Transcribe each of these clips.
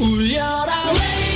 울려라.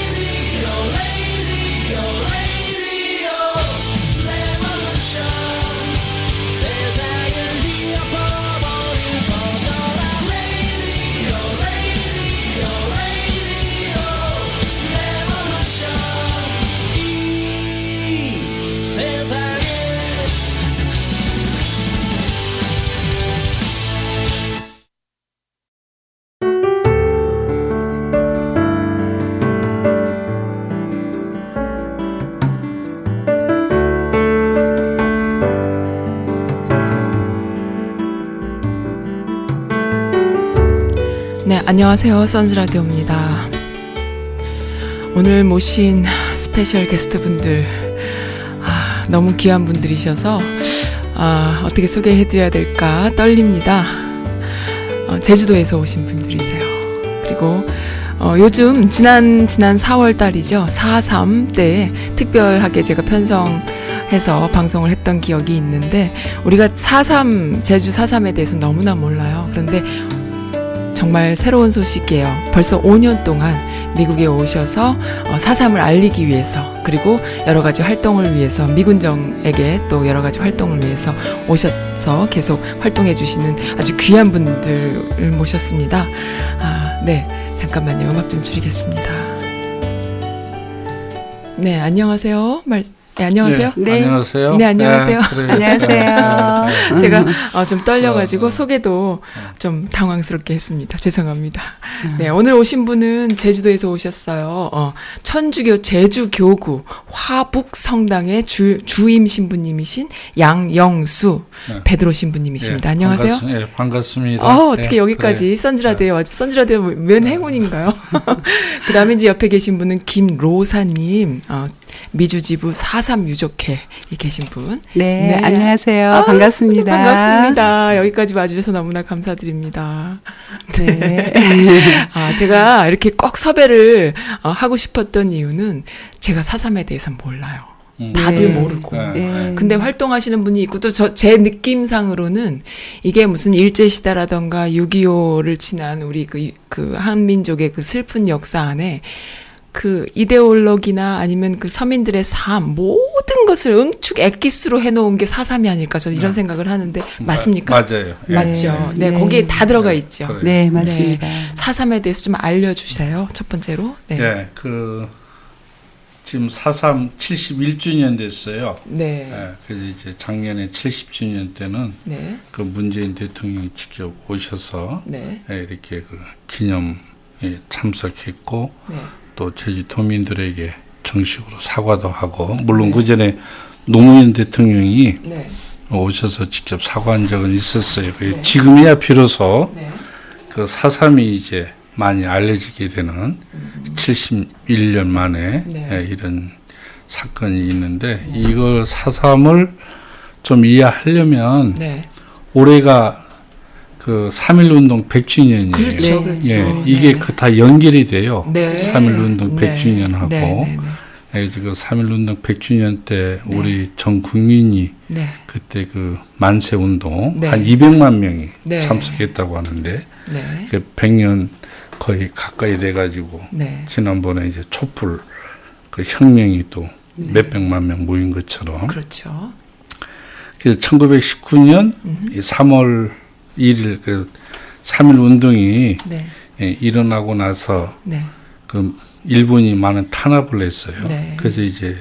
안녕하세요. 선즈라디오입니다. 오늘 모신 special guest 분들, 아, 너무 귀한 분들이셔서, 아, 어떻게 소개해드려야 될까 떨립니다. 어, 제주도에서 오신 분들이세요. 그리고, 어, 요즘, 지난, 지난 4월 달이죠. 4.3 때 특별하게 제가 편성, 해서 방송을 했던 기억이 있는데 우리가 4.3 제주 4.3에 대해서 너무나 몰라요. 그런데 정말 새로운 소식이에요. 벌써 5년 동안 미국에 오셔서 어, 사삼을 알리기 위해서 그리고 여러 가지 활동을 위해서 미군정에게 또 여러 가지 활동을 위해서 오셔서 계속 활동해 주시는 아주 귀한 분들을 모셨습니다. 아, 네. 잠깐만요. 음악 좀 줄이겠습니다. 네, 안녕하세요. 말, 네, 안녕하세요. 네, 네. 안녕하세요. 네, 안녕하세요. 네, 안녕하세요. 네. 제가 어, 좀 떨려가지고 어, 어. 소개도 좀 당황스럽게 했습니다. 죄송합니다. 음. 네, 오늘 오신 분은 제주도에서 오셨어요. 어, 천주교 제주교구 화북 성당의 주, 주임 신부님이신 양영수 네. 베드로 신부님이십니다. 안녕하세요. 반갑, 네, 반갑습니다. 어, 어떻게 여기까지 그래. 선즈라디오에 와주 선즈라디오 면 행운인가요? 그 다음에 이제 옆에 계신 분은 김로사님, 어, 미주지부 4.3 유족회에 계신 분. 네, 네. 안녕하세요. 아, 반갑습니다. 반갑습니다. 여기까지 와주셔서 너무나 감사드립니다. 네. 아, 제가 이렇게 꼭 섭외를 어, 하고 싶었던 이유는 제가 4.3에 대해서는 몰라요. 음. 다들 네. 모르고. 네. 근데 활동하시는 분이 있고 또 저 제 느낌상으로는 이게 무슨 일제 시대라던가 6.25를 지난 우리 그, 그 한민족의 그 슬픈 역사 안에 그 이데올로기나 아니면 그 서민들의 삶 모든 것을 응축 엑기스로 해놓은 게 사삼이 아닐까 저는 이런 네. 생각을 하는데 맞습니까? 맞아요. 예. 맞죠. 네, 네, 거기에 다 들어가 네. 있죠. 네, 맞습니다. 네. 사삼에 대해서 좀 알려주세요. 첫 번째로. 네. 네, 그 지금 사삼 71주년 됐어요. 네. 네. 그래서 이제 작년에 70주년 때는 네. 그 문재인 대통령이 직접 오셔서 네. 네 이렇게 그 기념 에 참석했고. 네. 또 제주도민들에게 정식으로 사과도 하고 물론 네. 그 전에 노무현 대통령이 네. 오셔서 직접 사과한 적은 있었어요. 네. 지금이야 비로소 네. 그 사삼이 이제 많이 알려지게 되는 음. 71년 만에 네. 예, 이런 사건이 있는데 네. 이걸 사삼을 좀 이해하려면 올해가 그 3.1 운동 100주년이에요. 그렇죠, 그렇죠. 예, 이게 네. 그다 연결이 돼요. 네. 3.1 운동 100주년하고. 네. 그래서 그 3.1 운동 100주년 때 우리 전 국민이 그때 그 만세 운동 한 200만 명이 참석했다고 하는데 그 100년 거의 가까이 돼가지고 지난번에 이제 촛불 그 혁명이 또 몇백만 명 모인 것처럼. 그렇죠. 그래서 1919년 음 3월 1일 그 3일 운동이 네. 예, 일어나고 나서 네. 그 일본이 많은 탄압을 했어요. 네. 그래서 이제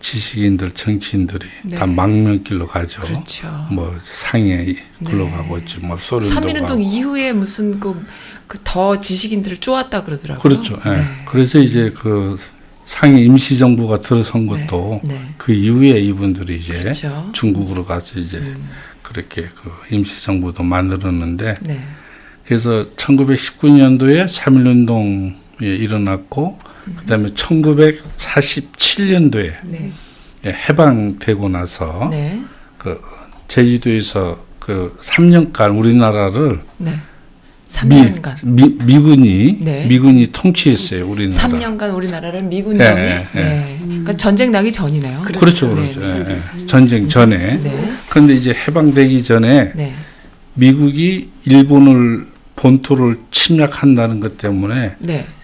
지식인들, 정치인들이 네. 다 망명길로 가죠. 그렇죠. 뭐 상해 글로 네. 가고 있지, 뭐 소련도 3.1 운동 이후에 무슨 그, 그더 지식인들을 쪼았다 그러더라고요. 그렇죠. 네. 그래서 이제 그 상해 임시정부가 들어선 것도 그 이후에 이분들이 이제 그렇죠. 중국으로 가서 이제 음. 그렇게 그 임시정부도 만들었는데 네. 그래서 1919년도에 3.1운동이 일어났고 음. 그다음에 1947년도에 네. 예, 해방되고 나서 네. 그 제주도에서 그 3년간 우리나라를 네. 3년간 미, 미 군이 네. 미군이 통치했어요 우리나라. 3년간 우리나라를 미군이 네, 네. 네. 그러니까 전쟁 나기 전이네요. 그렇죠, 그렇죠. 네, 네. 네. 전쟁 전에. 그런데 이제 해방되기 전에 미국이 일본을 본토를 침략한다는 것 때문에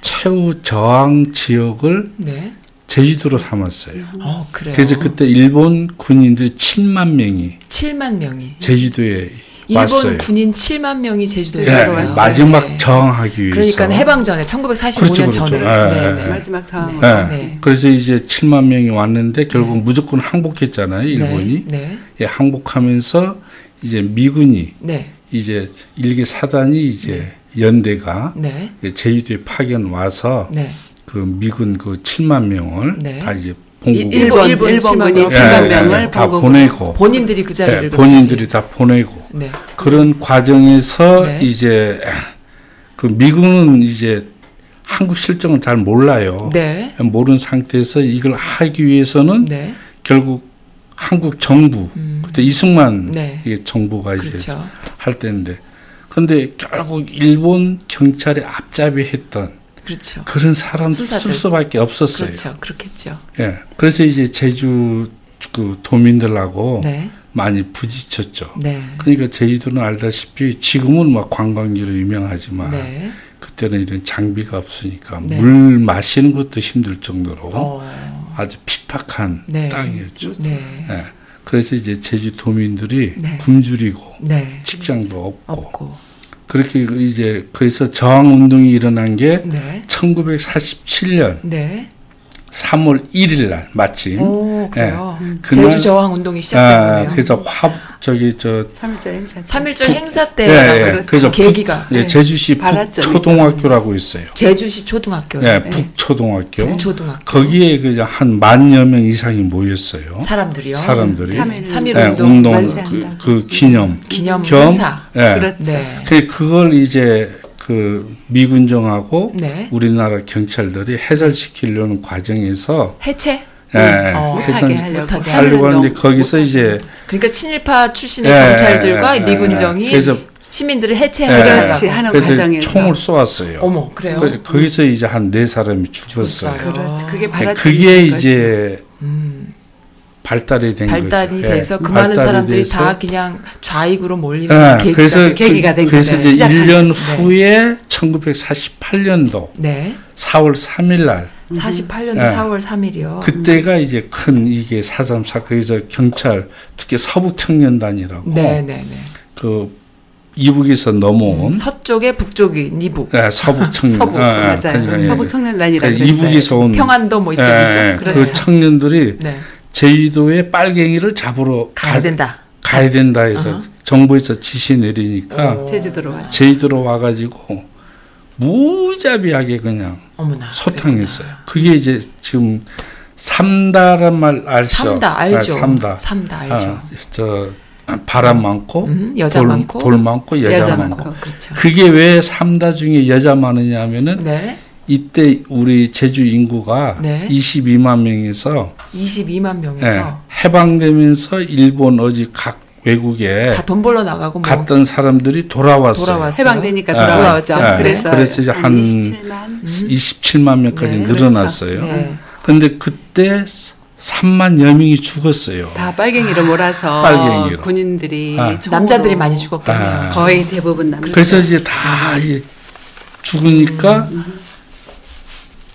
최후 저항 지역을 네. 제주도로 삼았어요. 어, 그래요. 그래서 그때 일본 군인들이 7만 명이 7만 명이 제주도에 일본 왔어요. 군인 7만 명이 제주도에 네, 왔어요. 마지막 네. 저항하기 위해서. 그러니까 해방 전에 1945년 그렇죠, 그렇죠. 전에. 네, 네. 마지막 저항. 네. 그래서 이제 7만 명이 왔는데 결국 무조건 항복했잖아요, 일본이. 예, 항복하면서 이제 미군이 이제 일개 사단이 이제 연대가 제주도에 파견 와서 그 미군 그 7만 명을 다 이제 본국 일본 일본, 일본군이 7만 명을 다 보내고 본인들이 그 자리를 네, 본인들이 다 보내고 네. 그런 과정에서 네. 이제 그 미군은 이제 한국 실정을 잘 몰라요. 네. 모르는 상태에서 이걸 하기 위해서는 네. 결국 한국 정부 음. 그때 이승만 네. 정부가 이제 그렇죠. 할 때인데 근데 결국 일본 경찰에 앞잡이했던 그렇죠. 그런 사람 쓸 수밖에 없었어요. 그렇죠. 그렇겠죠. 예. 그래서 이제 제주 그 도민들하고 네. 많이 부딪혔죠. 네. 그러니까 제주도는 알다시피 지금은 막 관광지로 유명하지만 네. 그때는 이런 장비가 없으니까 네. 물 마시는 것도 힘들 정도로 어. 아주 핍박한 네. 땅이었죠. 네. 예. 그래서 이제 제주 도민들이 굶주리고 직장도 없고, 없고. 그렇게 이제 그래서 저항 운동이 일어난 게 네. 1947년 네. 3월 1일 날 마침 오, 그래요. 네. 제주 저항 운동이 시작된 아, 거예요. 그래서 화 저기 저 3.1절 행사 3.1절 행사 때 네, 네. 그래서 계기가 예, 제주시 북초등학교라고 있어요. 제주시 초등학교. 예, 네, 북초등학교. 북초등학교. 거기에 그 한 만여 명 이상이 모였어요. 사람들이요. 사람들이 3.1 네, 운동, 운동 그, 그, 기념 기념 겸 행사. 예. 그렇죠. 네. 그 그걸 이제 그 미군정하고 네. 우리나라 경찰들이 해산시키려는 과정에서 해체 예, 네, 어, 해산 못하게 하려고 하는데 거기서 이제 그러니까 친일파 출신의 네, 경찰들과 네, 미군정이 그래서, 시민들을 해체하려고 하는 과정에서 총을 쏘았어요. 어머 그래요? 그, 거기서 이제 한 네 사람이 죽었어요. 그렇죠. 그게 바라 그게 이제 음. 발달이 된 발달이 거죠. 돼서 예. 그 많은 사람들이 돼서. 다 그냥 좌익으로 몰리는 예. 계기가, 그래서 계기가 된 그래서 거죠. 이제 1년 후에 1948년도 네. 4월 3일 날 48년도 네. 4월 3일이요. 그때가 이제 큰 이게 사삼 사건에서 경찰 특히 서북 청년단이라고 네, 네, 네. 그 이북에서 넘어온 음, 서쪽에 북쪽이 이북. 네, 서북 청년. 서북 아, 맞아요. 그러니까, 서북 청년단이라고 그러니까 이북에서 온 평안도 뭐 있죠, 네, 그 그렇죠. 그 청년들이 네. 제주도에 빨갱이를 잡으러 가야 된다. 가야 된다 해서 uh-huh. 정부에서 지시 내리니까 오. 제주도로 와. 제주도로 와가지고 무자비하게 그냥 어머나, 소탕했어요. 그랬구나. 그게 이제 지금 삼다란 말 알죠? 삼다 알죠. 아, 삼다. 삼다 알죠. 아, 저 바람 많고 음, 여자 돌, 많고 돌 많고 여자, 여자 많고. 많고. 그렇죠. 그게 왜 삼다 중에 여자 많으냐면은 네. 이때 우리 제주 인구가 네. 22만 명에서 22만 명에서 네, 해방되면서 일본 어디 각 외국에 다 돈 벌러 나가고 뭐 갔던 사람들이 돌아왔어요. 돌아왔어요. 해방되니까 돌아왔죠. 네. 그래서, 그래서 이제 한 27만, 27만 명까지 네. 늘어났어요. 네. 근데 그때 3만 여 명이 죽었어요. 다 빨갱이로 몰아서 빨갱이로. 군인들이 아. 남자들이 많이 죽었겠네요. 아. 거의 대부분 남자. 그래서 이제 다 아. 죽으니까 음.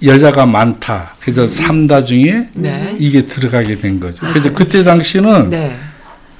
여자가 많다. 그래서 삼다 중에 네. 이게 들어가게 된 거죠. 그래서 그때 당시는 네.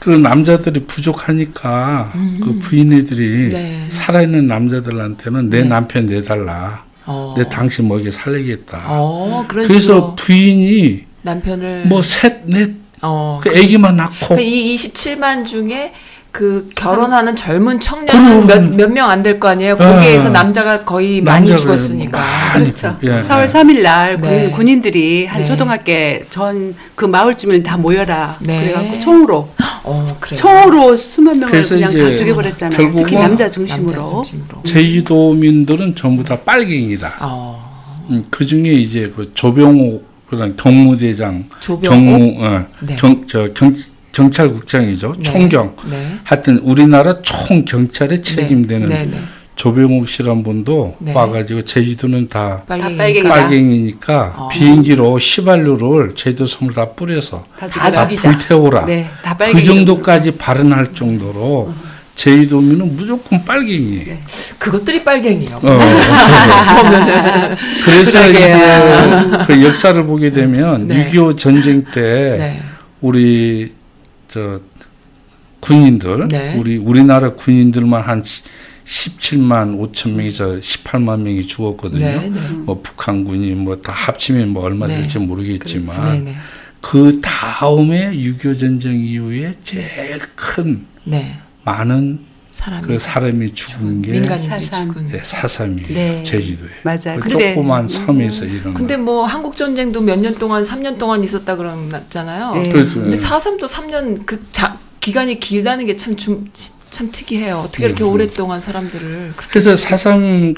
그 남자들이 부족하니까 음. 그 부인애들이 네. 살아있는 남자들한테는 내 네. 남편 내달라. 어. 내 당신 먹여 살리겠다. 어, 그래서. 부인이 남편을 뭐 셋, 넷, 어, 그 아기만 낳고 이 27만 중에 그 결혼하는 젊은 청년은 몇몇 명 안 될 거 아니에요. 거기에서 어. 남자가 거의 많이 죽었으니까. 많이 그렇죠. 예, 4월 3일 날 네. 군, 인들이 한 네. 초등학교 전 그 마을 주민 다 모여라. 네. 그래갖고 총으로 어, 총으로 수만 명을 그냥 다 죽여버렸잖아요. 특히 남자 중심으로. 남자 중심으로. 제주도민들은 전부 다 빨갱이다. 어. 음, 그 중에 이제 그 조병호 그런 경무대장, 조병호? 경무, 어, 네. 경, 저 경, 경찰국장이죠. 네. 총경. 네. 하여튼 우리나라 총 경찰에 네. 책임되는 네. 네. 조병욱 씨란 분도 네. 와가지고 제주도는 다 빨갱이니까, 빨갱이니까 어. 비행기로 휘발유를 제주도 섬을 다 뿌려서 다, 다, 다 불태워라. 네, 다 그 정도까지 발언할 정도로 어. 제이도민은 무조건 빨갱이. 네. 그것들이 빨갱이요. 어, 그래서 이제 그 역사를 보게 되면 네. 6.25 전쟁 때 네. 우리 저 군인들, 네. 우리 우리나라 군인들만 한 17만 5천 명에서 18만 명이 죽었거든요. 네, 네. 뭐 북한군이 뭐 다 합치면 뭐 얼마 네. 될지 모르겠지만 네, 네. 그 다음에 6.25 전쟁 이후에 제일 큰 많은 사람이, 그 사람이 죽은 게 민간인들이 죽은 네, 사삼이 네. 제주도에 맞아. 그 조그만 섬에서 음. 이런. 근데 뭐 한국 전쟁도 몇 년 동안 3년 동안 있었다 그러잖아요. 네. 그렇죠. 근데 사삼도 3년 그 자, 기간이 길다는 게 참 참 특이해요. 어떻게 이렇게 네. 오랫동안 사람들을 그래서 사삼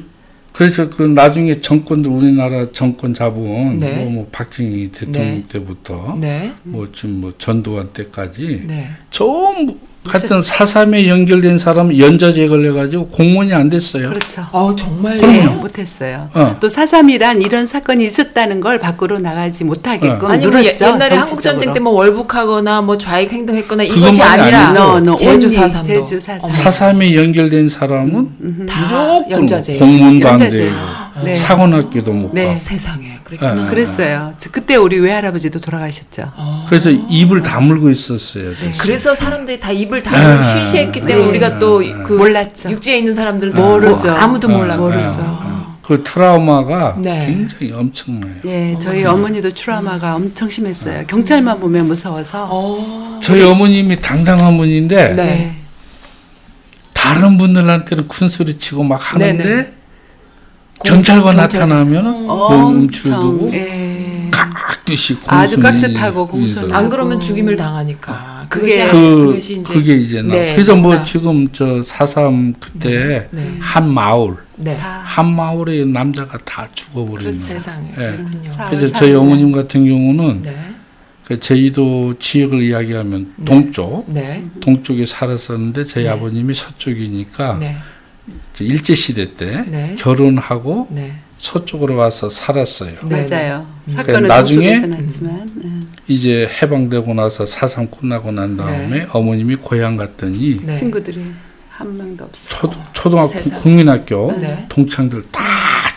그래서 그 나중에 정권도 우리나라 정권 잡은 네. 뭐, 뭐 박정희 대통령 네. 때부터 네. 뭐 지금 뭐 전두환 때까지 네. 전부 하여튼 사삼에 연결된 사람은 연좌제 걸려가지고 공무원이 안 됐어요. 그렇죠. 어, 정말 네, 못했어요. 어. 또 사삼이란 이런 사건이 있었다는 걸 밖으로 나가지 못하게끔 어. 아니, 뭐. 옛날에 한국 전쟁 때 뭐 월북하거나 뭐 좌익 행동했거나 이것이 아니라 no, no, 제주 사삼 제주 사삼 사삼에 연결된 사람은 음, 음. 다 연좌제 공무원도 안 되고 네. 사관학교도 못 네. 가. 세상에 그랬구나. 네. 그랬어요. 그때 우리 외할아버지도 돌아가셨죠. 어. 그래서 입을 다물고 있었어요. 네. 그래서 사람들이 다 입을 다물고 네. 쉬쉬했기 때문에 우리가 또 그 몰랐죠. 육지에 있는 사람들은 모르죠. 아무도 몰랐고 모르죠. 그 트라우마가 네. 굉장히 엄청나요. 예, 저희 어, 머니도 트라우마가 엄청 심했어요. 경찰만 보면 무서워서. 어. 저희 어머님이 당당한 분인데 네. 다른 분들한테는 큰 소리 치고 막 하는데 네네. 경찰관 나타나면 멈출 두고 깍듯이 아주 깍듯하고 공손 안 그러면 죽임을 당하니까. 아, 그게 그, 이제 그게 이제 나 네, 그래서 뭐 나. 지금 저 사삼 그때 네, 네. 한 마을. 네. 한 마을의 남자가 다 죽어버리는 세상에. 네. 그래서 저희 어머님 같은 경우는 네. 그 제주도 지역을 이야기하면 네. 동쪽 동쪽에 살았었는데 저희 아버님이 서쪽이니까 일제 시대 때 네. 결혼하고 네. 서쪽으로 와서 살았어요. 네, 맞아요. 네. 사건은 나중에 났지만 이제 해방되고 나서 사상 끝나고 난 다음에 네. 어머님이 고향 갔더니 친구들이 한 명도 없어. 초, 초등학교 국민학교 동창들 다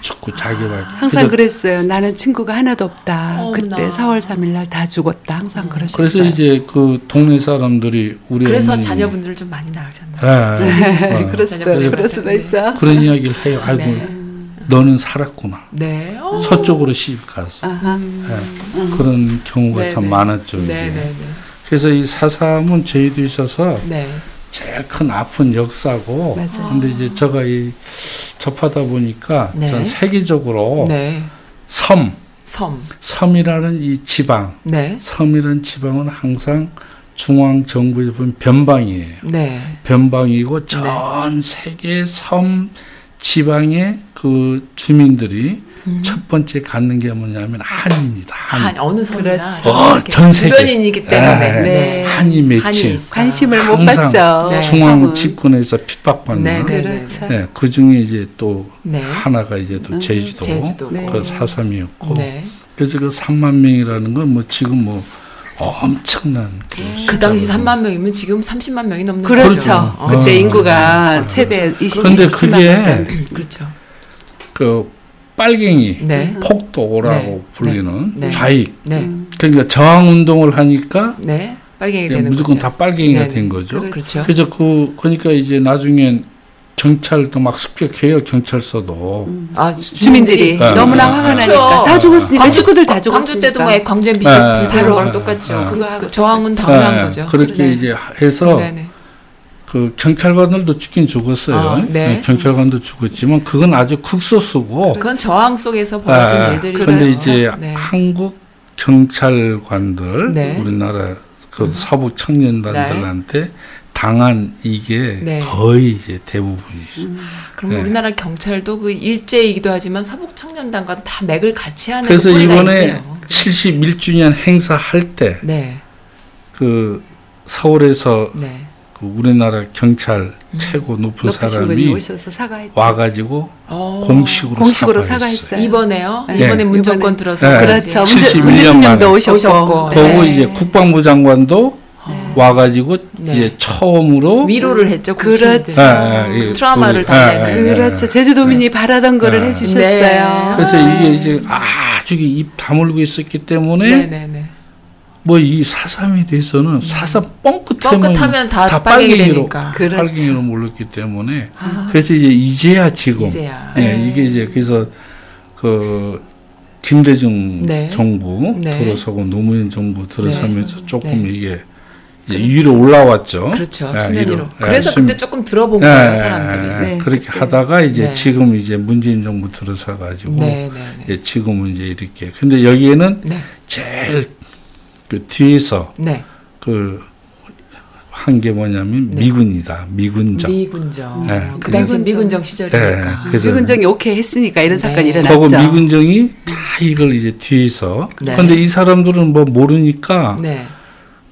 죽고 자기가 항상 그랬어요. 나는 친구가 하나도 없다. 어 그때 4월 3일 날 다 죽었다. 항상 그러셨어요. 그래서 이제 그 동네 사람들이 우리 그래서 자녀분들 좀 많이 낳으셨나요? 네. 네. 네. 그럴 수도 그럴 수도 있죠. 그런 이야기를 해요. 아이고 네. 너는 살았구나. 네. 서쪽으로 시집 갔어. 네. 그런 경우가 네, 참 많았죠. 그래서 이 사삼은 저희도 있어서 제일 큰 아픈 역사고. 맞아요. 근데 이제 제가 이 접하다 보니까 네. 전 세계적으로 네. 섬, 섬, 섬이라는 이 지방, 네. 섬이라는 지방은 항상 중앙 정부에서 보면 변방이에요. 네. 변방이고 전 네. 세계 섬 지방의 그 주민들이 음. 첫 번째 갖는 게 뭐냐면 한입니다. 한. 한 어느 섬이나 그렇죠. 어, 전 세계 주변인이기 때문에 네. 네. 한이 맺힌 관심을 못 받죠. 네. 중앙 집권에서 핍박받는 네, 네, 네. 그렇죠. 네, 그 중에 이제 또 하나가 이제 또 음, 제주도, 제주도. 그 사삼이었고 그래서 그 3만 명이라는 건 뭐 지금 뭐 엄청난 그, 그 당시 3만 명이면 지금 30만 명이 넘는 그렇죠. 거죠. 어. 그때 인구가 그렇죠. 최대 20, 그런데 그게 그렇죠. 그 빨갱이, 네. 폭도라고 네. 불리는 네. 좌익. 네. 그러니까 저항 운동을 하니까 네. 빨갱이 되는 무조건 거죠. 다 빨갱이가 네, 네. 된 거죠. 그렇죠. 그래서 그 그러니까 이제 나중엔 경찰도 막 습격해요 경찰서도. 음. 아 주민들이 네. 너무나 화가 그렇죠. 나니까 다 죽었으니까 광주, 식구들 다 죽었으니까. 광주 때도 뭐 광주엠비 불태우는 거랑 똑같죠. 그 저항은 당연한 거죠. 그렇게 이제 해서. 그 경찰관들도 죽긴 죽었어요. 아, 네. 네. 경찰관도 죽었지만 그건 아주 극소수고. 그건 저항 속에서 벌어진 네. 일들이죠. 그런데 이제 네. 한국 경찰관들 네. 우리나라 그 음. 서부 청년단들한테 네. 당한 이게 네. 거의 이제 대부분이죠. 음. 그럼 우리나라 경찰도 그 일제이기도 하지만 서북 청년단과도 다 맥을 같이 하는 그래서 이번에 71주년 행사할 때그 서울에서 그 우리나라 경찰 음. 최고 높은 사람이 와가지고 오. 공식으로, 공식으로 사과했어요. 이번에요? 네. 이번에 문정권 들어서 네. 그렇죠. 71년 만에 오셨고, 거고 네. 이제 국방부 장관도 네. 와가지고 네. 이제 처음으로 위로를 했죠. 그렇죠. 네, 트라우마를 달래는. 그렇죠. 제주도민이 바라던 거를 해주셨어요. 그래서 이게 이제 아주 입 다물고 있었기 때문에 뭐 이 사삼에 대해서는 사삼 뻥끗하면, 뻥끗하면 다, 다 빨갱이로 그렇죠. 빨갱이로 몰랐기 때문에 아. 그래서 이제 이제야 지금 이제야. 네, 이게 이제 그래서 그 김대중 네. 정부 네. 들어서고 노무현 정부 들어서면서 네. 조금 네. 이게 위로 올라왔죠. 그렇죠. 네, 수면 위로. 그래서 그때 조금 들어본 거예요, 사람들이. 그렇게 그때. 하다가 이제 지금 이제 문재인 정부 들어서 가지고 이제 지금은 이제 이렇게. 근데 여기에는 제일 그 뒤에서 그 한 게 뭐냐면 네. 미군이다. 미군정. 미군정. 네. 그 당시 미군정 시절이니까. 네. 미군정이 오케이 했으니까 이런 사건이 일어났죠. 그리고 미군정이 다 이걸 이제 뒤에서. 그런데 이 사람들은 뭐 모르니까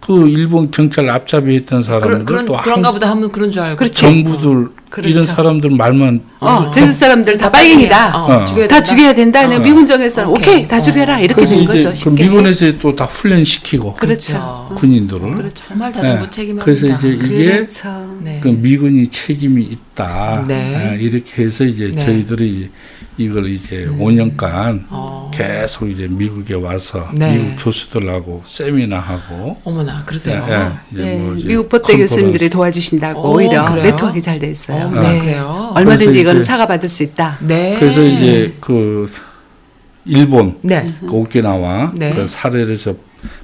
그 일본 경찰 앞잡이 했던 사람들 그런, 또 그런가 보다 하면 그런 줄 알고 그렇죠. 정부들 그렇죠. 이런 사람들 말만 어, 제주 사람들 다 빨갱이다. 어, 어. 죽여야 다 죽여야 된다. 어. 미군 정에서 오케이, 오케이 다 죽여라 이렇게 된 거죠. 그 미군에서 또 다 훈련시키고 그렇죠. 군인들을 그렇죠. 정말 다들 네. 무책임합니다. 그래서 이제 이게 그렇죠. 네. 그 미군이 책임이 있다. 네. 네. 이렇게 해서 이제 네. 저희들이 이걸 이제 음. 5년간 어. 계속 이제 미국에 와서 네. 미국 교수들하고 세미나 하고 어머나 그러세요. 네, 네. 뭐 미국 법대 교수님들이 도와주신다고 오, 오히려 그래요? 네트워크가 잘 돼 있어요. 어, 네. 그래요. 얼마든지 이거는 사과 받을 수 있다. 네. 그래서 이제 그 일본, 네. 그 오키나와 네. 그 사례를 저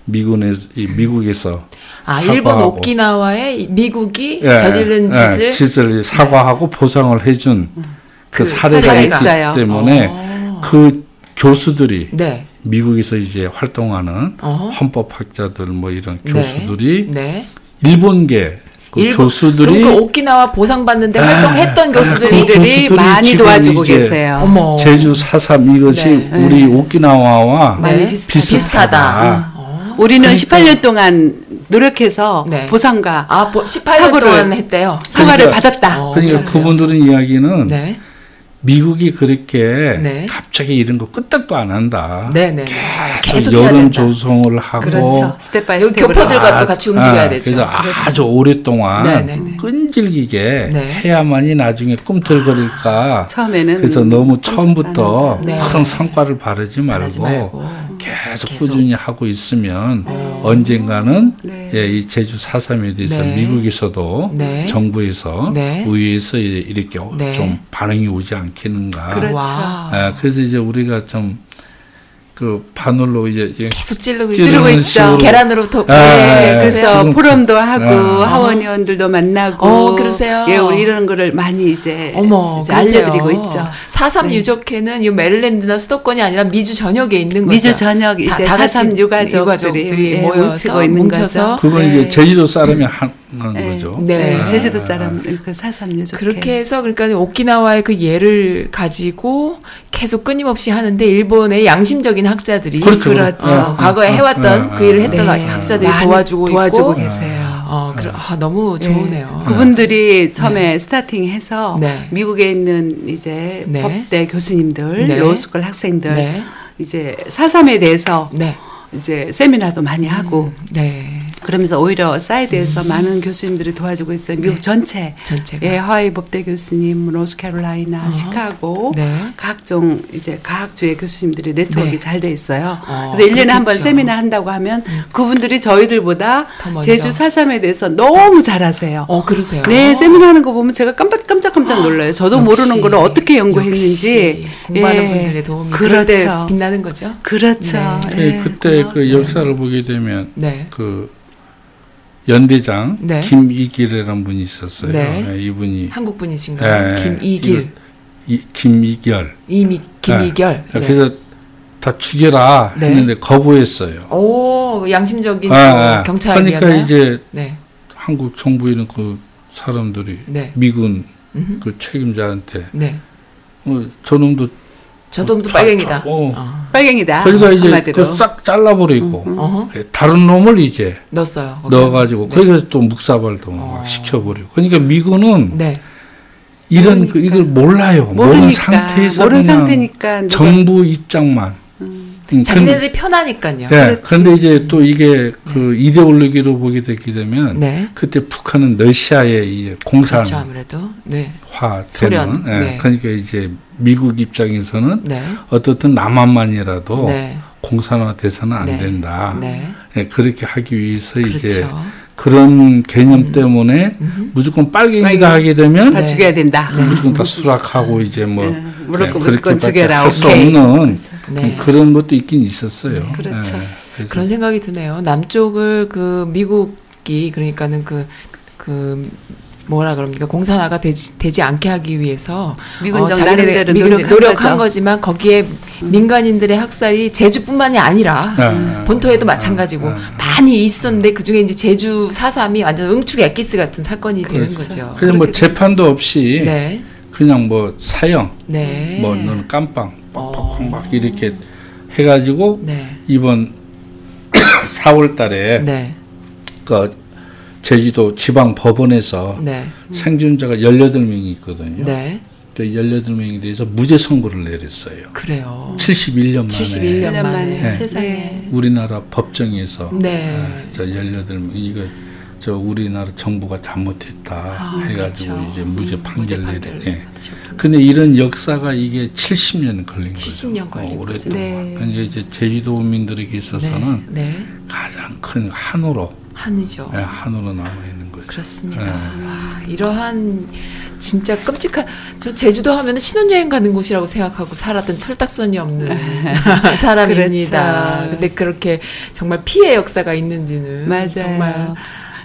미군에 이 미국에서 아 일본 오키나와에 미국이 예, 저지른 짓을 예, 짓을 사과하고 보상을 해준 음. 그, 그 사례가 있기 있어요. 때문에 어. 그 교수들이 네. 미국에서 이제 활동하는 어. 헌법학자들 뭐 이런 네. 교수들이 네. 일본계 그 일본, 교수들이 그 오키나와 보상받는데 아, 활동했던 교수들이 그 많이 도와주고 계세요. 어머. 제주 사삼 이것이 네. 우리 오키나와와 네. 비슷하다. 어. 우리는 그러니까. 18년 동안 노력해서 네. 보상과 아, 18년 동안 했대요. 사과를 그러니까, 받았다. 어, 그러니까 그분들은 이야기는 네. 미국이 그렇게 네. 갑자기 이런 거 끄떡도 안 한다. 네네. 네, 네. 계속 여론 조성을 하고 그렇죠. step by step 교포들과 또 같이 움직여야 아, 되죠. 그래서 그렇죠. 아주 오랫동안 네네네. 끈질기게 네. 해야만이 나중에 꿈틀거릴까. 처음에는 그래서 너무 처음부터 네. 큰 성과를 바라지 말고, 말고. 계속, 계속, 꾸준히 하고 있으면 어. 언젠가는 네. 예, 이 제주 사삼에 대해서 미국에서도 정부에서 의회에서 이렇게 좀 반응이 오지 않. 않겠는가. 그렇죠. 아, 그래서 이제 우리가 좀 그 바늘로 이제 계속 찌르고, 찌르고 있죠. 계란으로 덮. 아, 네, 그래서 포럼도 하고 아. 하원의원들도 만나고. 어, 그러세요. 예, 우리 이런 거를 많이 이제, 어머, 이제 알려드리고 있죠. 사삼 네. 유족회는 이 메릴랜드나 수도권이 아니라 미주 전역에 있는 거죠. 미주 전역 이제 다, 다 사삼 유가족들이, 유가족들이 예, 모여서 있는 뭉쳐서. 거죠. 그건 네. 이제 제주도 사람이 한 네. 거죠. 네, 네. 제주도 사람 그 사삼 유족회. 그렇게 해서 그러니까 오키나와의 그 예를 가지고 계속 끊임없이 하는데 일본의 양심적인 학자들이 그렇죠. 그렇죠. 어, 과거에 해왔던 어, 그 일을 했던 네. 학자들이 도와주고 도와주고 있고 계세요. 어, 그래, 아, 너무 네. 좋으네요. 그분들이 네. 처음에 starting해서 네. 미국에 있는 이제 네. 법대 교수님들, 네. 로스쿨 학생들 이제 사삼에 대해서 이제 세미나도 많이 하고 음, 네. 그러면서 오히려 사이드에서 음. 많은 교수님들이 도와주고 있어요. 미국 네. 전체. 전체가. 예, 하와이 법대 교수님, 노스캐롤라이나, 어. 시카고, 네. 각종 이제 각 학교의 교수님들이 네트워크가 네. 잘돼 있어요. 어, 그래서 1년에 한번 세미나 한다고 하면 음. 그분들이 저희들보다 제주 사삼에 대해서 너무 잘하세요. 어, 그러세요? 네, 세미나 하는 거 보면 제가 깜빡, 깜짝깜짝 놀라요. 저도 역시, 모르는 거를 어떻게 연구했는지. 공부하는 예. 분들의 도움이 그렇죠. 빛나는 거죠. 그렇죠. 네. 예. 그때 그 역사를 보게 되면 네. 그 연대장 네. 김이길이라는 분이 있었어요. 네. 네, 이분이 한국 분이신가요? 네, 김이길. 이, 김이결. 이미 김이결. 네. 그래서 다 죽여라 했는데 거부했어요. 오 양심적인 아, 경찰이었나요? 그러니까 이제 한국 정부에 있는 그 사람들이 미군 음흠. 그 책임자한테 어, 저놈도 저놈도 빨갱이다. 어. 어. 빨갱이다. 그러니까 이제 그 싹 잘라버리고 음, 음. 예, 다른 놈을 이제 넣었어요. 넣어가지고 네. 거기서 또 묵사발도 어. 시켜버리고. 그러니까 미군은 네. 이런 그 이걸 몰라요. 모르는 상태에서 모르는 상태니까 정부 입장만. 음. 음, 자기네들이 편하니까요. 네, 그런데 이제 또 이게 그 네. 이데올로기로 보게 됐게 되면 네. 그때 북한은 러시아의 이 공산화 그렇죠, 아무래도 네. 되는 네. 네. 그러니까 이제 미국 입장에서는 네. 어떻든 남한만이라도 네. 공산화 돼서는 안 된다. 네. 그렇게 하기 위해서 그렇죠. 이제 그런 개념 음. 때문에 음. 무조건 빨갱이다 하게 되면 다 죽여야 된다. 무조건 다 수락하고 이제 뭐 무조건 무조건 죽여라. 할수 없는 네. 그런 것도 있긴 있었어요. 네. 그렇죠. 네. 그런 생각이 드네요. 남쪽을 그 미국이 그러니까는 그그 그 뭐라 그럽니까 공산화가 되지, 되지 않게 하기 위해서 미군 어, 자기네들 노력한, 노력한 거지만 거기에 민간인들의 학살이 제주뿐만이 아니라 음. 본토에도 마찬가지고 음. 많이 있었는데 그 중에 이제 제주 사삼이 완전 응축 엑기스 같은 사건이 그렇죠. 되는 거죠. 그냥 뭐 재판도 없이 네. 그냥 뭐 사형, 네. 뭐 너는 깜빵, 어. 막 이렇게 해가지고 네. 이번 4월달에 네. 그 제주도 지방 법원에서 네. 생존자가 18명이 있거든요. 네. 그 18명에 대해서 무죄 선고를 내렸어요. 그래요. 71년 만에. 71년 만에. 네. 세상에. 우리나라 법정에서 네. 아, 저 18명 이거 저 우리나라 정부가 잘못했다 아, 해가지고 그렇죠. 이제 무죄 판결 내려. 예. 근데 이런 역사가 이게 70년 걸린 70년 거죠. 70년 걸린 어, 거죠. 네. 그러니까 이제 제주도 민들에게 있어서는 네. 네. 가장 큰 한으로 한이죠. 네, 한으로 남아 있는 거죠. 그렇습니다. 네. 와, 이러한 진짜 끔찍한 저 제주도 하면 신혼여행 가는 곳이라고 생각하고 살았던 철딱선이 없는 사람입니다. 그렇죠. 근데 그렇게 정말 피해 역사가 있는지는 맞아요. 정말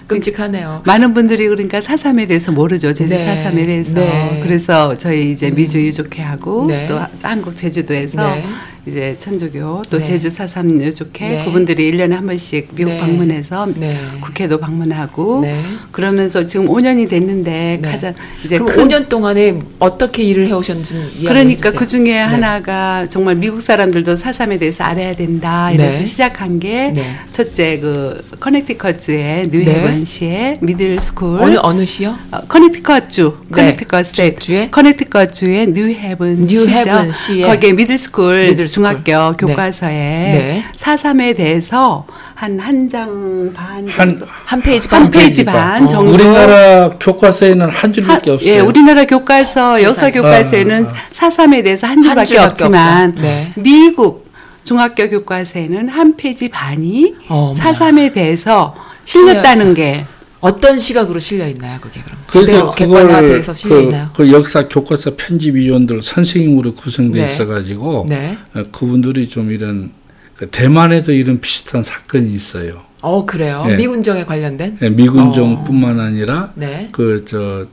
끔찍하네요. 많은 분들이 그러니까 사삼에 대해서 모르죠. 제주 네. 사삼에 대해서. 네. 그래서 저희 이제 미주 유족회하고 네. 또 한국 제주도에서 네. 이제 천주교 또 네. 제주 사삼 유족회 네. 그분들이 1년에 한 번씩 미국 네. 방문해서 네. 국회도 방문하고 네. 그러면서 지금 5년이 됐는데 네. 가장 이제 그럼 큰 5년 동안에 어떻게 일을 해 오셨는지 그러니까 그 중에 하나가 정말 미국 사람들도 사삼에 대해서 알아야 된다 이래서 시작한 게 첫째 그 커넥티컷 주의 뉴헤븐 시의 middle school 어느 어느 시요? 어, 커넥티컷 주 커넥티컷 state 주의 커넥티컷 주의 뉴헤븐 뉴헤븐 시에 거기에 middle school middle 중학교 네. 교과서에 네. 사삼에 대해서 한 한 장 반 한, 한 페이지 반, 한 페이지 반 어. 정도. 우리나라 교과서에는 한 줄밖에 없어요. 예, 우리나라 교과서 역사 교과서에는 아, 아. 사삼에 대해서 한 줄밖에, 한 줄밖에 없지만 네. 미국 중학교 교과서에는 한 페이지 반이 사삼에 대해서 실렸다는 게 어떤 시각으로 실려 있나요, 그게 그럼? 제대로 객관화돼서 실려 그, 있나요? 그 역사 교과서 편집위원들 선생님으로 구성돼 네. 있어가지고 네. 어, 그분들이 좀 이런 그 대만에도 이런 비슷한 사건이 있어요. 어 그래요? 네. 미군정에 관련된? 네, 미군정뿐만 어. 아니라 네. 그저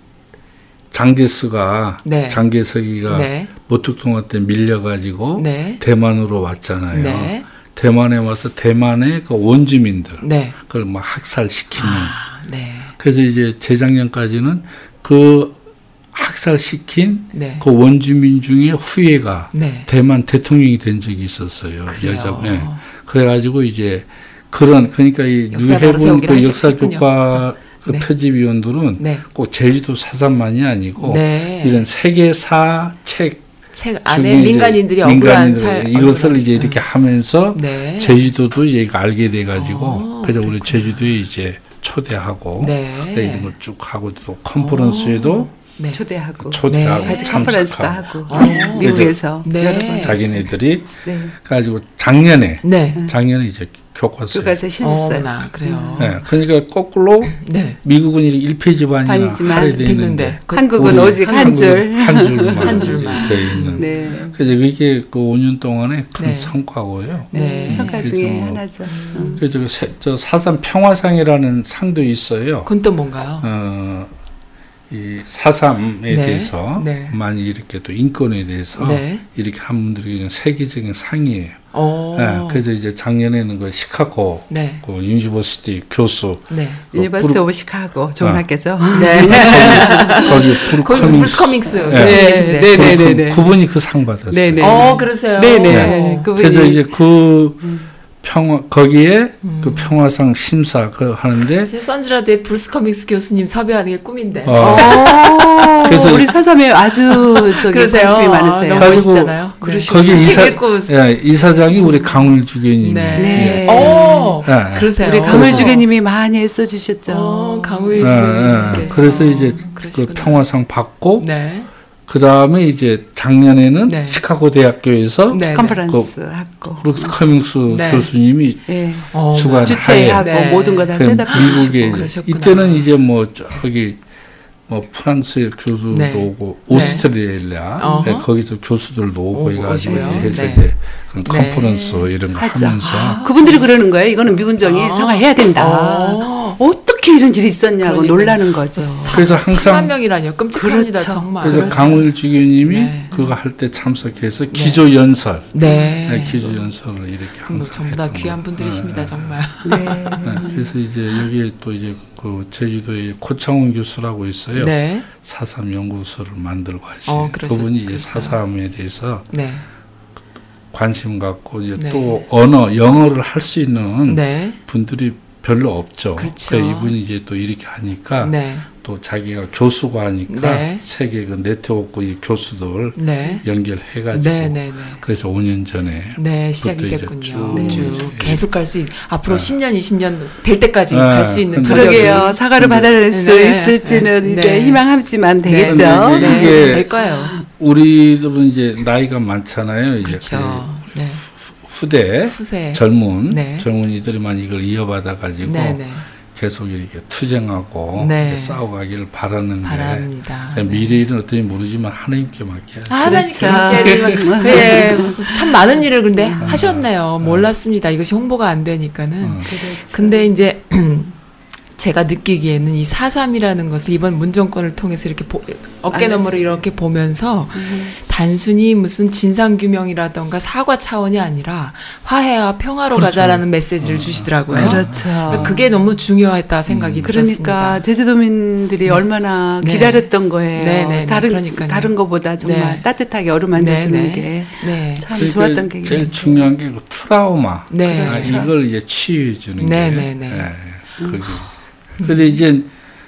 장제스가 네. 장계석이가 네. 모특통화 때 밀려가지고 네. 대만으로 왔잖아요. 네. 대만에 와서 대만의 그 원주민들 네. 그걸 막 학살시키는. 아. 네. 그래서 이제 재작년까지는 그 학살시킨 네. 그 원주민 중에 후예가 네. 대만 대통령이 된 적이 있었어요. 그래요. 여자. 네. 그래가지고 이제 그런 그러니까 이 뉴해분 그 역사 교과 그 네. 표집위원들은 네. 꼭 제주도 사산만이 아니고 네. 이런 세계사 책 책 안에 민간인들이 억울한 살 이것을 이제 이렇게 하면서 네. 제주도도 얘가 알게 돼 가지고 어, 그래서 우리 제주도에 이제 초대하고 네. 네, 이런 걸 쭉 하고 또 컨퍼런스에도 네. 초대하고 초대하고 네. 컨퍼런스도 하고 어. 미국에서 네. 자기네들이 네. 가지고 작년에 네. 작년에 이제 교과서 교과서 실렸어요. 어, 그래요. 네, 그러니까 거꾸로 네. 미국은 1페이지 반이나 할애돼 있는데 한국은 오직 한 줄, 한 줄만 한 줄만 돼 있는. 네. 그래서 이게 그 5년 동안의 큰 네. 성과고요. 네, 음, 성과 중에 하나죠. 음. 그래서 저 사삼 평화상이라는 상도 있어요. 그건 또 뭔가요? 어, 이 사삼에 네. 대해서 네. 많이 이렇게 또 인권에 대해서 네. 이렇게 한 분들이 세계적인 상이에요. 오. 네, 그래서 이제 작년에는 그 시카고 네. 그 university 교수 네. 그 University of Chicago 좋은 어. 학교죠. 네. 거기, 브루스 커밍스 네. 네. 네. 네. 그, 그분이 그 상 받았어요. 네. 어, 그러세요. 네. 네. 그분이. 그래서 이제 그 음. 평화 거기에 음. 그 평화상 심사 그 하는데 선즈라디오 브루스 커밍스 교수님 섭외하는 게 꿈인데. 어. 어. 그래서 우리 사삼에 아주 저기 관심이 많으세요. 너무 멋있잖아요. 네. 거기 이사 예, 이사장이 우리 강우일 주교님. 네. 네. 오, 네. 그러세요. 우리 강우일 주교님이 많이 애써 주셨죠. 어, 강우일 주교님. 그래서 이제 그 평화상 받고. 네. 그 다음에 이제 작년에는 네. 시카고 대학교에서 네, 컨퍼런스 그 하고 브루스 커밍스 네. 교수님이 네. 주관 주최하고 네. 모든 거다 그 미국에 이때는 이제 뭐 저기 뭐 프랑스 교수도 네. 오고 오스트레일리아 네. 거기서 교수들도 오고 해가지고 해서 이제 그런 컨퍼런스 이런 거. 하면서 아, 그분들이 그러는 거예요. 이거는 미군정이 아. 사과해야 된다. 어. 어떻게 이런 일이 있었냐고 그러니까. 놀라는 거죠. 그래서 항상 3만 명이라뇨 끔찍합니다 그렇죠. 정말. 그래서 그렇죠. 강울 주 교님이 네. 그거 할 때 참석해서 네. 기조 연설, 네. 네. 기조 연설을 이렇게 항상 전부 다 귀한 분들이십니다 네. 정말. 네. 네. 그래서 이제 여기에 또 이제 그 제주도에 고창훈 교수라고 있어요. 네. 사삼 연구소를 만들고 하시요 어, 그분이 이제 사삼에 대해서 관심 갖고 이제 또 언어 영어를 할 수 있는 분들이 별로 없죠. 그렇죠. 그러니까 이분이 이제 또 이렇게 하니까 네. 또 자기가 교수가 하니까 네. 세계 그 네트워크 이 교수들 네. 연결해가지고 네, 네, 네. 그래서 5년 전에 네 시작이 됐군요. 쭉, 쭉 계속 갈수 앞으로 10년 20년 될 때까지 갈수 있는 그러게요. 사과를 받아낼 수 있을지는 이제 희망하지만 되겠죠. 네, 이게 될 거예요. 우리들은 이제 나이가 많잖아요. 이제 그렇죠. 그 후대, 후세. 젊은 네. 젊은이들만 이걸 이어받아 가지고 네, 네. 계속 이렇게 투쟁하고 네. 싸워가기를 바라는데 바랍니다. 네. 미래 일은 어떤지 모르지만 하나님께 맡겨야죠. 아, 하나님께 맡겨야 네. 참 많은 일을 근데 아, 하셨네요. 아, 몰랐습니다. 이것이 홍보가 안 되니까는. 어. 근데 이제 제가 느끼기에는 이 사삼이라는 것을 이번 문정권을 통해서 이렇게 보, 어깨 너머로 이렇게 보면서 음. 단순히 무슨 진상규명이라던가 사과 차원이 아니라 화해와 평화로 그렇죠. 가자라는 메시지를 어. 주시더라고요. 그렇죠. 그러니까 그게 너무 중요했다 생각이 음. 들었습니다. 그러니까 제주도민들이 네. 얼마나 네. 기다렸던 거예요. 네, 네, 네. 다른 그러니까요. 다른 것보다 정말 네. 따뜻하게 어루만져 주는 게 참 좋았던 게 제일 중요한 게 그 트라우마. 네. 아, 이걸 이제 치유해 주는 게. 네, 네, 그게 그런데 이제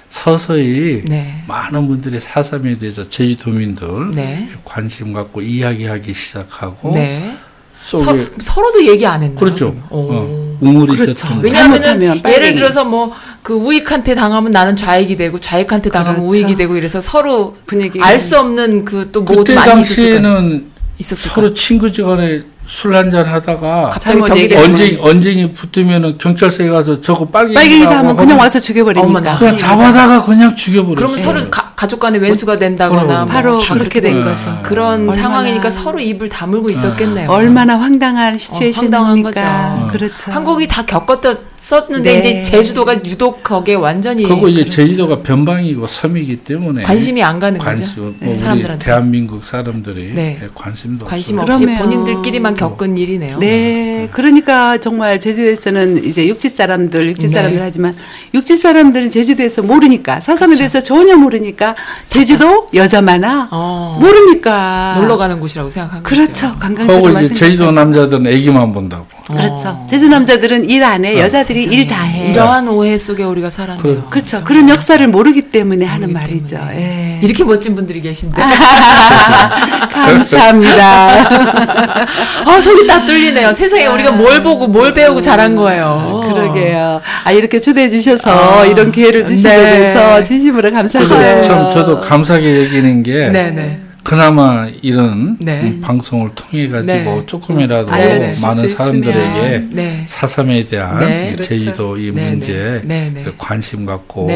서서히 네. 많은 분들이 사삼에 대해서 제주도민들 네. 관심 갖고 이야기하기 시작하고 네. 서, 서로도 얘기 안 했나요? 그렇죠. 어, 우물이 그렇죠. 왜냐하면 예를 들어서 뭐 그 우익한테 당하면 나는 좌익이 되고 좌익한테 당하면 그렇죠. 우익이 되고 이래서 서로 분위기 알 수 없는 그 또 뭐도 많이 있었을 있었을 서로 친구지간에 술 한잔 하다가 갑자기 저기 언쟁 언쟁이 붙으면은 경찰서에 가서 저거 빨갱이 빨갱이다 하면 그냥 와서 죽여버리니까 그냥 잡아다가 그냥 죽여버려. 그러면 서로 가, 가족 간에 왼수가 된다거나 뭐 바로 그렇게 된 거죠. 그런 상황이니까 서로 입을 다물고 있었겠네요. 얼마나 황당한 시츄에이션입니까? 어, 그렇죠. 한국이 다 겪었었는데 네. 이제 제주도가 유독 거기에 완전히 그리고 이제 그렇죠. 제주도가 변방이고 섬이기 때문에 관심이 안 가는 관심, 거죠. 네, 사람들한테 대한민국 사람들이 네. 관심도 관심 없이 본인들끼리만 겪은 일이네요. 네, 그러니까 정말 제주도에서는 이제 육지 사람들, 육지 네. 사람들 하지만 육지 사람들은 제주도에서 모르니까 사삼에 그렇죠. 대해서 전혀 모르니까 제주도 여자 많아 어. 모르니까 놀러 가는 곳이라고 생각하는 그렇죠. 관광지로만 이제 제주도 남자들은 애기만 본다고. 그렇죠. 어. 제주 남자들은 일 안 해, 여자들이 일 다 해. 이러한 오해 속에 우리가 살았네요. 그, 그렇죠. 그런 역사를 모르기 때문에 하는 말이죠. 예. 이렇게 멋진 분들이 계신데. 감사합니다. 아, 속이 다 뚫리네요. 세상에 우리가 뭘 보고 뭘 배우고 자란 거예요. 그러게요. 아, 이렇게 초대해 주셔서 아, 이런 기회를 주시게 네. 돼서 진심으로 감사드려요. 참 저도 감사하게 여기는 게 네네. 그나마 이런 네. 방송을 통해 가지고 네. 조금이라도 많은 사람들에게 네. 사삼에 대한 네. 그렇죠. 제주도 이 네, 문제 네. 관심 갖고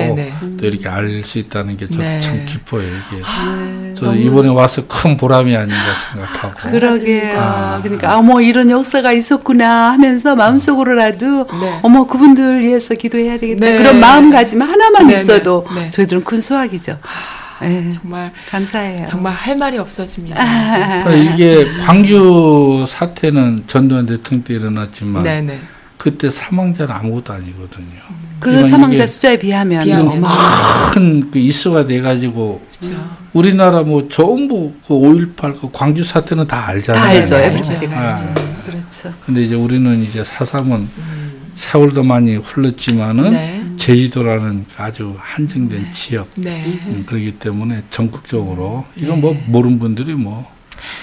또 이렇게 알 수 있다는 게 저도 참 기뻐요 이게. 아, 저도 이번에 와서 큰 보람이 아닌가 생각하고. 그러게요. 아. 그러니까 어머 이런 역사가 있었구나 하면서 마음속으로라도 어머 그분들 위해서 기도해야 되겠다 그런 마음가짐 하나만 있어도 저희들은 큰 수확이죠. 네, 정말 감사해요. 정말 할 말이 없어집니다. 그러니까 이게 광주 사태는 전두환 대통령 때 일어났지만 네네. 그때 사망자는 아무것도 아니거든요. 그 사망자 숫자에 비하면, 비하면 큰그 이슈가 돼가지고 그렇죠. 우리나라 뭐 전부 그 5.18 그 광주 사태는 다 알잖아요. 다 알죠. 알죠. 그렇죠. 근데 이제 우리는 이제 사삼은 음. 세월도 많이 흘렀지만은 네. 제주도라는 아주 한정된 네. 지역 네. 음, 그렇기 때문에 전국적으로 이건 뭐 네. 모르는 분들이 뭐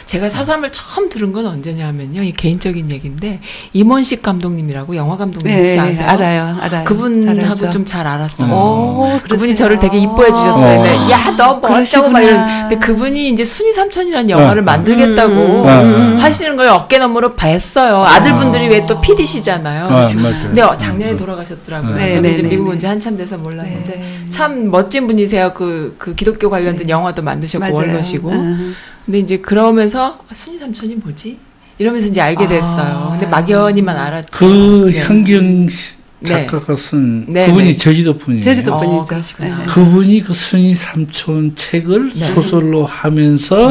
제가 사삼을 처음 들은 건 언제냐면요. 이 개인적인 얘기인데 임원식 감독님이라고 영화 감독님 네, 혹시 아세요? 알아요, 알아요. 그분하고 좀 잘 알았어요. 오, 그분이 저를 되게 이뻐해 주셨어요. 어. 야너 뭐 어쩌고 막 이런. 근데 그분이 이제 순이 삼촌이라는 영화를 어. 만들겠다고 음, 음, 하시는 걸 어깨 너머로 봤어요. 아들분들이 왜 또 PD시잖아요. 아, 근데 작년에 돌아가셨더라고요. 네, 저는 네, 이제 네, 미국 네. 온지 한참 돼서 몰랐는데 네. 참 멋진 분이세요. 그, 그 기독교 관련된 영화도 만드셨고 원로시고. 근데 이제 그러면서 아, 순이 삼촌이 뭐지? 이러면서 이제 알게 됐어요. 아. 근데 막연히만 알았죠. 그 네. 현경 작가가 쓴 네. 그분이 네. 제주도 분이에요. 제주도 분이죠. 어, 네. 그분이 그 순이 삼촌 책을 네. 소설로 하면서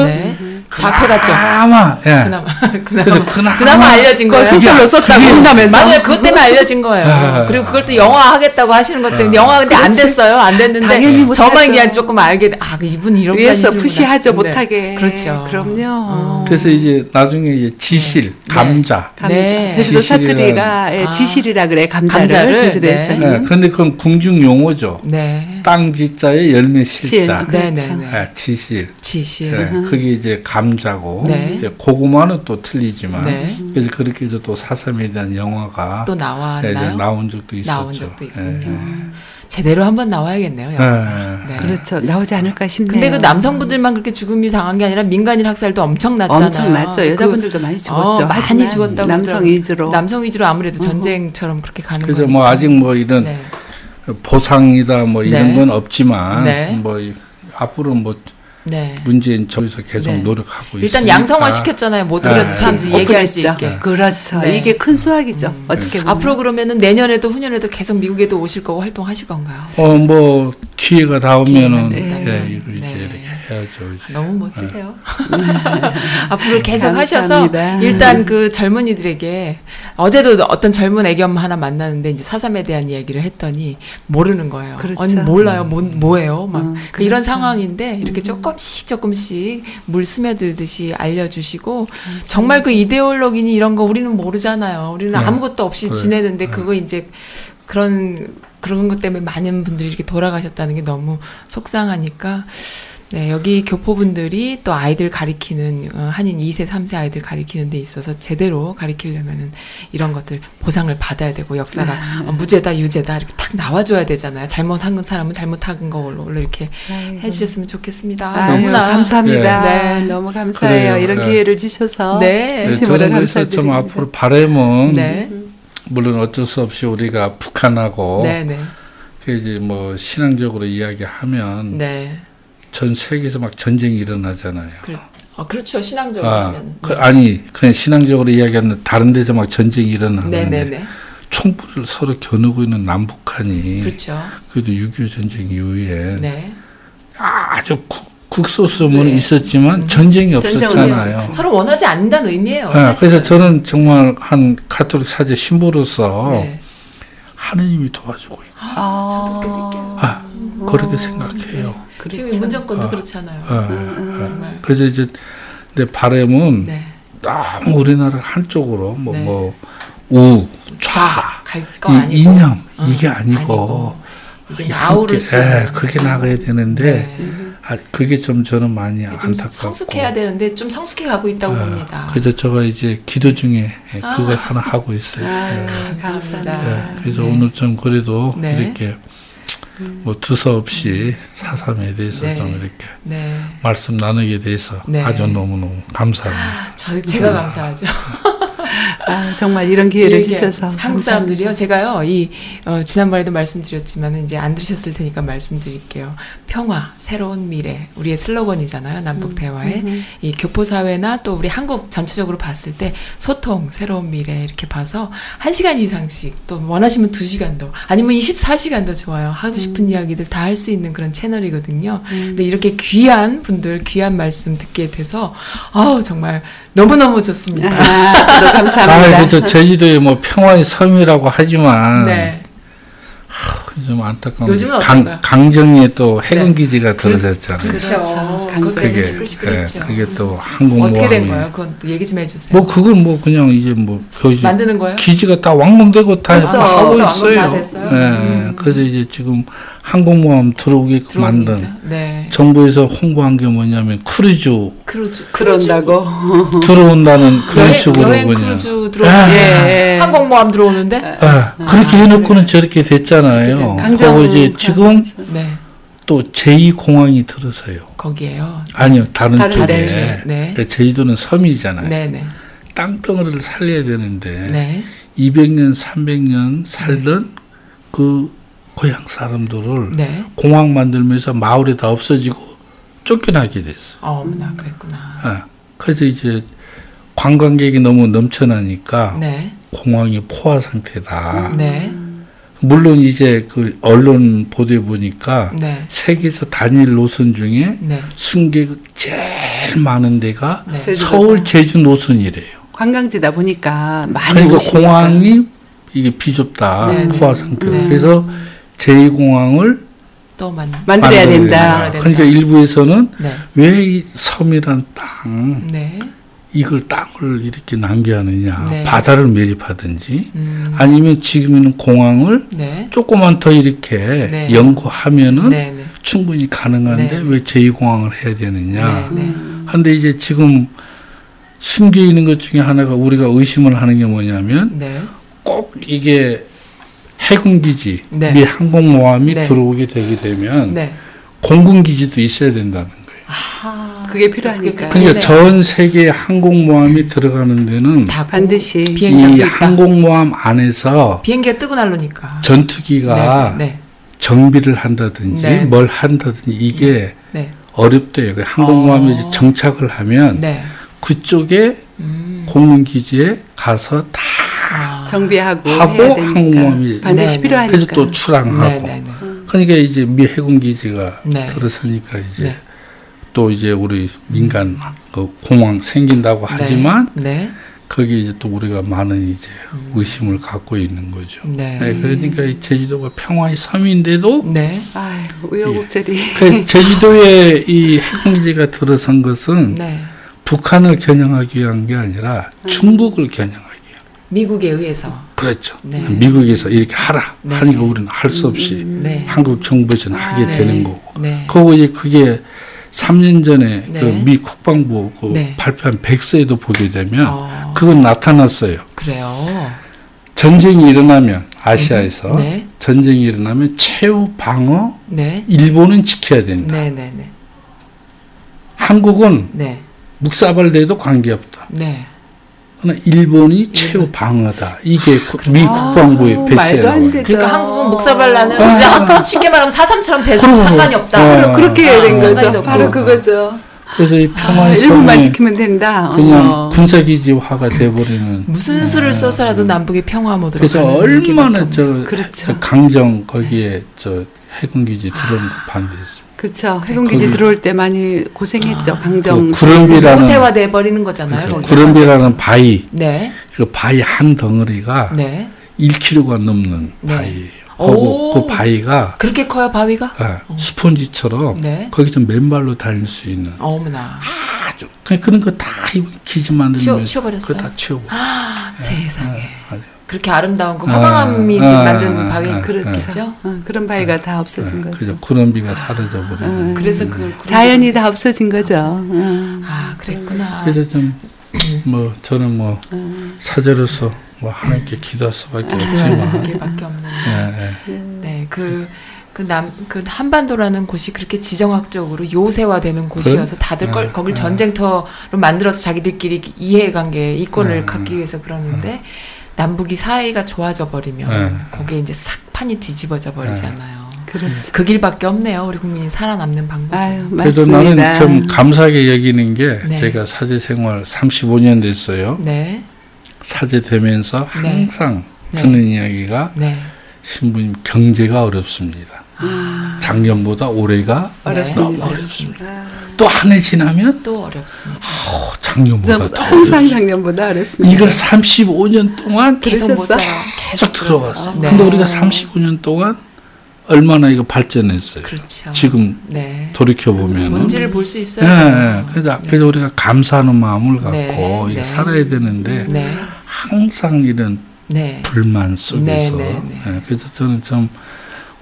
네. 잡혀갔죠. 그나마, 예. 그나마, 그나마, 그나마, 그나마 알려진 거예요. 소설로 썼다고 한다면서. 맞아요. 그것 때문에 알려진 거예요. 아. 그리고 그걸 또 영화 하겠다고 하시는 것 때문에 아. 영화 근데 안 됐어요. 안 됐는데 저만 그냥 조금 알게 아, 이분 이런 위에서 푸시하죠 못하게. 그렇죠. 그럼요. 어. 그래서 이제 나중에 이제 지실, 네. 감자. 네. 제주도 사투리가 예, 아. 지실이라 그래. 감자를, 감자를 제주도에서. 네. 네. 근데 그건 궁중 용어죠. 네. 땅 지자에 열매 실자. 네, 네, 네. 아, 지실. 지실. 네. 그게 이제 감자고 네. 고구마는 또 틀리지만 네. 그래서 그렇게 해서 또 사삼에 대한 영화가 또 나왔나요? 네, 나온 적도 있었죠. 나온 적도 있군요. 네. 제대로 한번 나와야겠네요. 영화. 네. 그렇죠. 나오지 않을까 싶네요. 근데 그 남성분들만 그렇게 죽음이 당한 게 아니라 민간인 학살도 엄청 났잖아요. 엄청 났죠. 그 여자분들도 그, 많이 죽었죠. 어, 많이 죽었다고 남성 위주로. 남성 위주로 아무래도 전쟁처럼 그렇게 가는 거죠. 그래서 뭐 아직 뭐 이런 네. 보상이다 뭐 이런 네. 건 없지만 네. 뭐 앞으로 뭐 네. 문재인 정부에서 계속 네. 노력하고 일단 있으니까. 양성화 시켰잖아요. 모든 네. 사람들이 네. 얘기할 수 있게. 그렇죠. 네. 이게 큰 수확이죠. 음. 어떻게 보면. 앞으로 그러면은 내년에도 후년에도 계속 미국에도 오실 거고 활동하실 건가요? 어, 뭐 기회가 닿으면은 예, 이제 해야죠. 이제. 너무 멋지세요. 앞으로 계속 하셔서 일단 그 젊은이들에게 어제도 어떤 젊은 애견 하나 만났는데 이제 사삼에 대한 이야기를 했더니 모르는 거예요. 그렇죠. 아니 몰라요. 뭐 뭐예요? 막 음, 그렇죠. 이런 상황인데 이렇게 음. 조금씩 조금씩 물 스며들듯이 알려주시고 그렇죠. 정말 그 이데올로기니 이런 거 우리는 모르잖아요. 우리는 네. 아무것도 없이 그래. 지내는데 네. 그거 이제 그런 그런 것 때문에 많은 분들이 이렇게 돌아가셨다는 게 너무 속상하니까 네, 여기 교포분들이 또 아이들 가리키는, 어, 한인 2세, 3세 아이들 가리키는 데 있어서 제대로 가리키려면은 이런 것을 보상을 받아야 되고 역사가 어, 무죄다, 유죄다 이렇게 탁 나와줘야 되잖아요. 잘못한 사람은 잘못한 걸로 이렇게 아이고. 해주셨으면 좋겠습니다. 아유, 너무나. 감사합니다. 네. 네. 너무 감사해요. 그래요. 이런 네. 기회를 주셔서. 네. 진심으로 감사드립니다. 좀 앞으로 바램은 네. 물론 어쩔 수 없이 우리가 북한하고 네, 네. 그 이제 뭐 신앙적으로 이야기하면 네. 전 세계에서 막 전쟁이 일어나잖아요. 그, 어, 그렇죠. 신앙적으로 아, 그, 아니 그냥 신앙적으로 이야기하는 다른 데서 막 전쟁이 일어나는데 네네네. 총불을 서로 겨누고 있는 남북한이 그렇죠. 그래도 6.25 전쟁 이후에 네. 아주 국, 국소수은 네. 있었지만 음. 전쟁이 없었잖아요. 서로 원하지 않는다는 의미예요. 네, 그래서 저는 정말 한 가톨릭 사제 신부로서 네. 하느님이 도와주고 있고 아, 아, 그렇게 생각해요. 그렇죠. 지금 문정권도 어. 그렇잖아요. 어, 음, 어. 그래서 이제 내 바람은 네. 너무 우리나라 한쪽으로 뭐 네. 뭐 우, 좌, 이, 이념 어, 이게 아니고, 아니고 이제 아우를 예, 그렇게 나가야 되는데 네. 아, 그게 좀 저는 많이 안타깝고 성숙해야 되는데 좀 성숙해 가고 있다고 아, 봅니다. 그래서 제가 이제 기도 중에 아. 그걸 하나 하고 있어요. 아, 네. 감사합니다. 네. 그래서 네. 오늘 좀 그래도 네. 이렇게 뭐 두서없이 사삼에 대해서 네. 좀 이렇게 네. 말씀 나누게 돼서 네. 아주 너무너무 감사합니다. 저, 제가 감사하죠. 아, 정말 이런 기회를 주셔서 한국 사람들이요. 제가요 이 어, 지난번에도 말씀드렸지만 이제 안 들으셨을 테니까 말씀드릴게요. 평화, 새로운 미래 우리의 슬로건이잖아요. 남북 음, 대화의 음, 음. 이 교포 사회나 또 우리 한국 전체적으로 봤을 때 소통, 새로운 미래 이렇게 봐서 한 시간 이상씩 또 원하시면 두 시간도 아니면 24시간도 좋아요. 하고 싶은 음. 이야기들 다 할 수 있는 그런 채널이거든요. 음. 근데 이렇게 귀한 분들 귀한 말씀 듣게 돼서 아우 정말 너무너무 좋습니다. 아, 감사합니다. 아, 그래도 제주도에 뭐 평화의 섬이라고 하지만 네. 좀 안타까운 요즘은 강, 강정에 또 해군 네. 기지가 그, 들어졌잖아요. 그렇죠. 그게 네, 그게 또 항공모함이 어떻게 된 거예요? 그건 또 얘기 좀 해주세요. 뭐 그건 뭐 그냥 이제 뭐 만드는 거예요? 기지가 다 완공되고 다 하고 있어요. 됐어요? 네, 음. 그래서 이제 지금 항공모함 들어오게끔 만든 네. 정부에서 홍보한 게 뭐냐면 크루즈 크루즈 그런다고 들어온다는 그런 여행, 식으로 여행 그냥 크루즈 들어오는 아, 예. 항공모함 들어오는데 아, 그렇게 해놓고는 저렇게 됐잖아요. 그리고 이제 지금 네. 또 제2공항이 들어서요. 거기에요? 아니요, 다른, 다른 쪽에. 네. 그 제주도는 섬이잖아요. 네네. 네. 땅덩어리를 살려야 되는데 네. 200년, 300년 살던 그 고향 사람들을 네. 공항 만들면서 마을이 다 없어지고 쫓겨나게 됐어. 어머나 그랬구나. 어. 그래서 이제 관광객이 너무 넘쳐나니까 네. 공항이 포화 상태다. 네. 물론 이제 그 언론 보도에 보니까 네. 세계에서 단일 노선 중에 네. 승객 제일 많은 데가 네. 서울 제주 노선이래요. 관광지다 보니까 많이 그러니까 공항이 이게 비좁다 네, 네. 포화 상태. 네. 그래서 제2 공항을 또 만, 만들어야 된다. 된다. 그러니까 일부에서는 네. 왜이 섬이란 땅 네. 이걸 땅을 이렇게 낭비하느냐 네. 바다를 매립하든지 음. 아니면 지금 있는 공항을 네. 조금만 더 이렇게 네. 연구하면은 네, 네. 충분히 가능한데 왜 제2공항을 해야 되느냐 한데 이제 지금 숨겨 있는 것 중에 하나가 우리가 의심을 하는 게 뭐냐면 꼭 이게 해군 기지, 네. 미 항공모함이 네. 들어오게 되게 되면 네. 공군 기지도 있어야 된다는 거예요. 아, 그게 필요하니까. 그러니까 전 세계 항공모함이 들어가는 데는 다 반드시 이 항공모함 안에서 비행기가 뜨고 날르니까 전투기가 네, 네, 네. 정비를 한다든지 뭘 한다든지 이게 어렵대요. 그 항공모함이 어. 정착을 하면 그쪽에 음. 공군 기지에 가서 다 아. 정비하고 하고 항공모함이 반드시. 필요하니까 그래서 또 출항하고 네네네. 그러니까 이제 미 해군 기지가 네. 들어서니까 이제 네. 또 이제 우리 민간 그 공항 생긴다고 네. 하지만 네. 거기 이제 또 우리가 많은 이제 음. 의심을 갖고 있는 거죠. 네. 네 그러니까 이 제주도가 평화의 섬인데도 네. 아 우여곡절이 예. 그 제주도에 이 해군기지가 들어선 것은 네. 북한을 겨냥하기 위한 게 아니라 음. 중국을 겨냥하기 미국에 의해서. 그렇죠. 네. 미국에서 이렇게 하라 네. 하니까 우리는 할 수 없이 음, 네. 한국 정부에서는 아, 하게 네. 되는 거고. 네. 그거 이제 그게 3년 전에 네. 그미 국방부 그 발표한 백서에도 보게 되면 어. 그건 나타났어요. 그래요. 전쟁이 일어나면 아시아에서 전쟁이 일어나면 최후 방어 일본은 지켜야 된다. 한국은 묵사발대도 관계 없다. 네. 일본이 최후 방어다. 이게 미 국방부의 백세에 나와요. 그러니까 한국은 목사발라는 아. 쉽게 말하면 사삼처럼 배서 상관이 없다. 아. 그렇게 아. 된 거죠. 바로 그거죠. 그래서 이 평화의 아, 일본만 지키면 된다. 그냥 어. 군사기지화가 돼버리는. 무슨 수를 써서라도 남북의 평화 모드로 그래서 얼마나 저 그렇죠. 강정 거기에 저 해군기지 들어온 거 반대했습니다. 그렇죠. 해군기지 들어올 때 많이 고생했죠. 아, 강정. 그 구름비라는 세화돼 버리는 거잖아요. 그렇죠. 구름비라는 바위. 네. 그 바위 한 덩어리가 네. 1kg가 넘는 네. 바위예요. 오, 그 바위가 그렇게 커요 바위가? 네, 스폰지처럼 네. 거기서 맨발로 다닐 수 있는. 어머나. 아주 그냥 그런 거 다 기지 만들면 치워, 버렸어요 그다 치워. 아, 세상에. 네, 그렇게 아름다운 그 화강암이 아, 만든 아, 바위 아, 그렇죠. 어, 그런 바위가 다 없어진 거죠. 그죠. 구름비가 사라져 버리고. 그래서 그 자연이 다 없어진 거죠. 아 그랬구나. 그래서 좀 뭐 저는 뭐 사제로서 뭐 하나님께 기도할 수밖에 없지만 그게밖에 없는데. 네, 네. 네 그. 그 남, 그 한반도라는 곳이 그렇게 지정학적으로 요새화되는 곳이어서 다들 걸, 거길 전쟁터로 만들어서 자기들끼리 이해관계, 이권을 갖기 위해서 그러는데, 남북이 사이가 좋아져 버리면 네. 거기에 이제 싹 판이 뒤집어져 버리잖아요. 네. 그렇죠. 그 길밖에 없네요. 우리 국민이 살아남는 방법. 아유, 그래도 나는 좀 감사하게 여기는 게 네. 제가 사제 생활 35년 됐어요. 네. 사제 되면서 네. 항상 네. 듣는 이야기가 네. 신부님 경제가 어렵습니다. 아. 작년보다 올해가 어렵습니다. 어렵습니다. 또 한 해 지나면 또 어렵습니다. 어, 작년보다 더 항상 작년보다 어렵습니다. 이걸 35년 동안 계속 들어왔어. 네. 근데 우리가 35년 동안 얼마나 이거 발전했어요. 그렇죠. 지금 네. 돌이켜 보면 본질을 볼수 있어요. 네, 네. 그래서 네. 그래서 우리가 감사하는 마음을 갖고 네. 이게 네. 살아야 되는데 네. 항상 이런 불만 속에서 그래서 저는 좀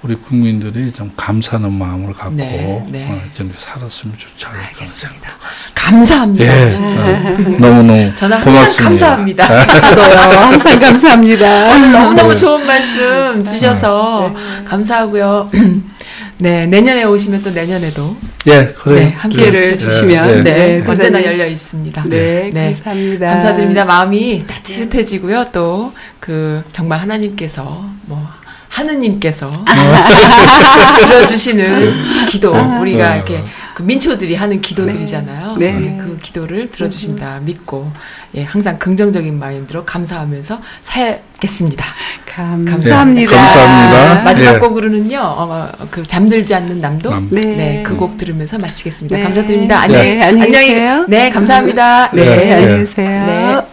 우리 국민들이 좀 감사하는 마음을 갖고 네, 네. 어, 좀 살았으면 좋지 않을까 알겠습니다. 감사합니다. 예, 어, 너무너무 고맙습니다. 감사합니다. 저도요. 항상 감사합니다. 어, 너무너무 좋은 말씀 주셔서 네. 감사하고요. 네, 내년에 오시면 또 내년에도 예, 그래. 네, 함께를 해 주시면 네, 네, 언제나 열려 있습니다. 네, 네, 감사합니다. 감사드립니다. 마음이 따뜻해지고요. 또 그 정말 하나님께서 뭐 하느님께서 들어주시는 기도 우리가 어. 이렇게 그 민초들이 하는 기도들이잖아요. 네. 네. 그 기도를 들어주신다 믿고 예, 항상 긍정적인 마인드로 감사하면서 살겠습니다. 감, 감사합니다. 네, 감사합니다. 마지막 네. 곡으로는요, 어, 그 잠들지 않는 남도 네, 네그곡 들으면서 마치겠습니다. 네. 감사드립니다. 안녕, 네, 안녕히 계세요. 네, 감사합니다. 네, 네 안녕히 계세요.